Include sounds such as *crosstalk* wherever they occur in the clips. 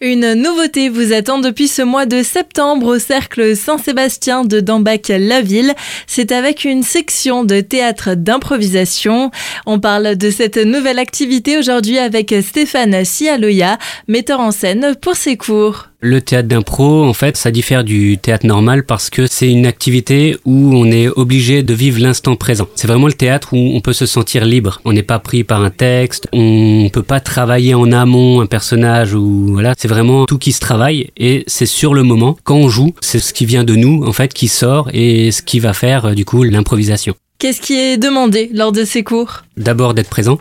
Une nouveauté vous attend depuis ce mois de septembre au Cercle Saint-Sébastien de Dambac-la-Ville. C'est avec une section de théâtre d'improvisation. On parle de cette nouvelle activité aujourd'hui avec Stéphane Sialoya, metteur en scène pour ses cours. Le théâtre d'impro, en fait, ça diffère du théâtre normal parce que c'est une activité où on est obligé de vivre l'instant présent. C'est vraiment le théâtre où on peut se sentir libre. On n'est pas pris par un texte, on peut pas travailler en amont un personnage ou voilà. C'est vraiment tout qui se travaille et c'est sur le moment. Quand on joue, c'est ce qui vient de nous, en fait, qui sort et ce qui va faire, du coup, l'improvisation. Qu'est-ce qui est demandé lors de ces cours? D'abord d'être présent,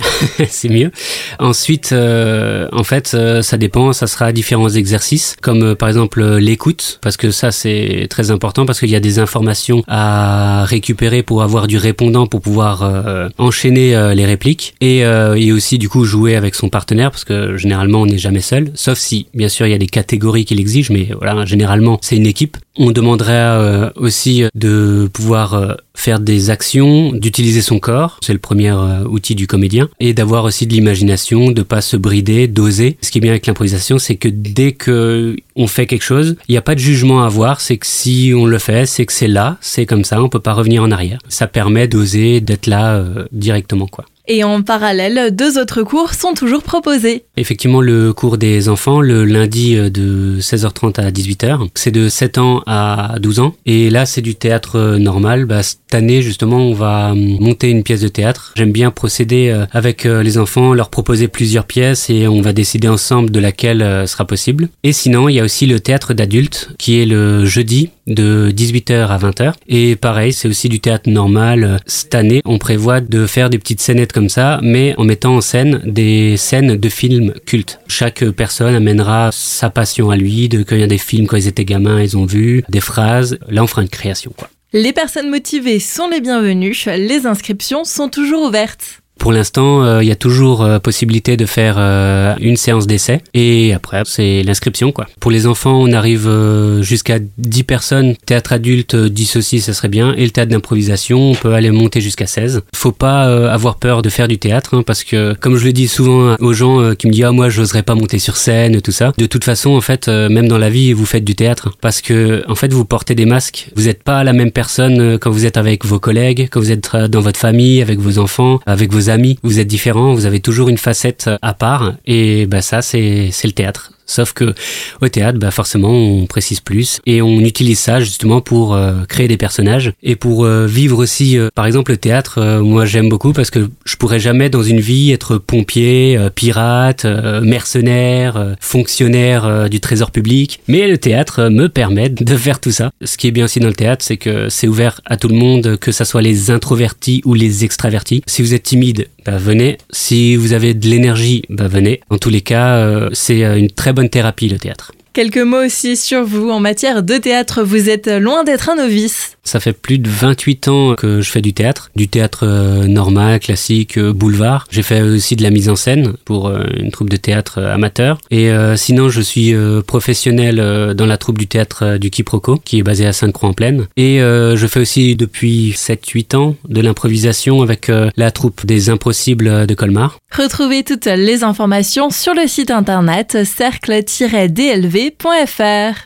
*laughs* c'est mieux. Ensuite, euh, en fait, euh, ça dépend, ça sera différents exercices, comme euh, par exemple l'écoute, parce que ça c'est très important, parce qu'il y a des informations à récupérer pour avoir du répondant, pour pouvoir enchaîner les répliques, et, et aussi du coup jouer avec son partenaire, parce que généralement on n'est jamais seul, sauf si bien sûr il y a des catégories qui l'exigent, mais voilà, généralement c'est une équipe. On demanderait aussi de pouvoir faire des actions, d'utiliser son corps, c'est le euh, outil du comédien, et d'avoir aussi de l'imagination, de pas se brider, d'oser. Ce qui est bien avec l'improvisation, c'est que dès que on fait quelque chose, il n'y a pas de jugement à avoir, c'est que si on le fait, c'est que c'est là, c'est comme ça, on peut pas revenir en arrière. Ça permet d'oser, d'être là euh, directement, quoi. Et en parallèle, deux autres cours sont toujours proposés. Effectivement, le cours des enfants, le lundi euh, de 16h30 à 18h, c'est de 7 ans à 12 ans. Et là, c'est du théâtre euh, normal. Bah, cette année, justement, on va hum, monter une pièce de théâtre. J'aime bien procéder euh, avec les enfants, leur proposer plusieurs pièces et on va décider ensemble de laquelle sera possible. Et sinon, il y a aussi le théâtre d'adultes qui est le jeudi de 18h à 20h. Et pareil, c'est aussi du théâtre normal. Cette année, on prévoit de faire des petites scénettes comme ça, mais en mettant en scène des scènes de films cultes. Chaque personne amènera sa passion à lui, de quand il y a des films quand ils étaient gamins, ils ont vu, des phrases. Là, on fera une création, quoi. Les personnes motivées sont les bienvenues. Les inscriptions sont toujours ouvertes. Pour l'instant, euh, il y a toujours euh, possibilité de faire euh, une séance d'essai et après c'est l'inscription quoi. Pour les enfants, on arrive jusqu'à 10 personnes. Théâtre adulte 10 aussi, ça serait bien et le théâtre d'improvisation, on peut aller monter jusqu'à 16. Faut pas avoir peur de faire du théâtre hein, parce que comme je le dis souvent aux gens qui me disent "Ah moi, j'oserais pas monter sur scène" tout ça. De toute façon, en fait, même dans la vie, vous faites du théâtre parce que en fait, vous portez des masques. Vous n'êtes pas la même personne quand vous êtes avec vos collègues, quand vous êtes dans votre famille, avec vos enfants, avec vos amis, vous êtes différents, vous avez toujours une facette à part, et bah ça c'est le théâtre. Sauf que au théâtre, bah forcément, on précise plus et on utilise ça justement pour euh, créer des personnages et pour euh, vivre aussi. Euh, par exemple, le théâtre, moi j'aime beaucoup parce que je pourrais jamais dans une vie être pompier, pirate, mercenaire, fonctionnaire du trésor public. Mais le théâtre me permet de *laughs* faire tout ça. Ce qui est bien aussi dans le théâtre, c'est que c'est ouvert à tout le monde, que ça soit les introvertis ou les extravertis. Si vous êtes timide, bah venez. Si vous avez de l'énergie, bah venez. En tous les cas, c'est une très bonne thérapie le théâtre. Quelques mots aussi sur vous. En matière de théâtre, vous êtes loin d'être un novice. Ça fait plus de 28 ans que je fais du théâtre, du théâtre euh, normal, classique, euh, boulevard. J'ai fait aussi de la mise en scène pour euh, une troupe de théâtre amateur. Et sinon, je suis professionnel dans la troupe du théâtre du Quiproquo, qui est basée à Sainte-Croix-en-Plaine. Et je fais aussi depuis 7-8 ans de l'improvisation avec la troupe des Impossibles de Colmar. Retrouvez toutes les informations sur le site internet cercle-dlv.fr.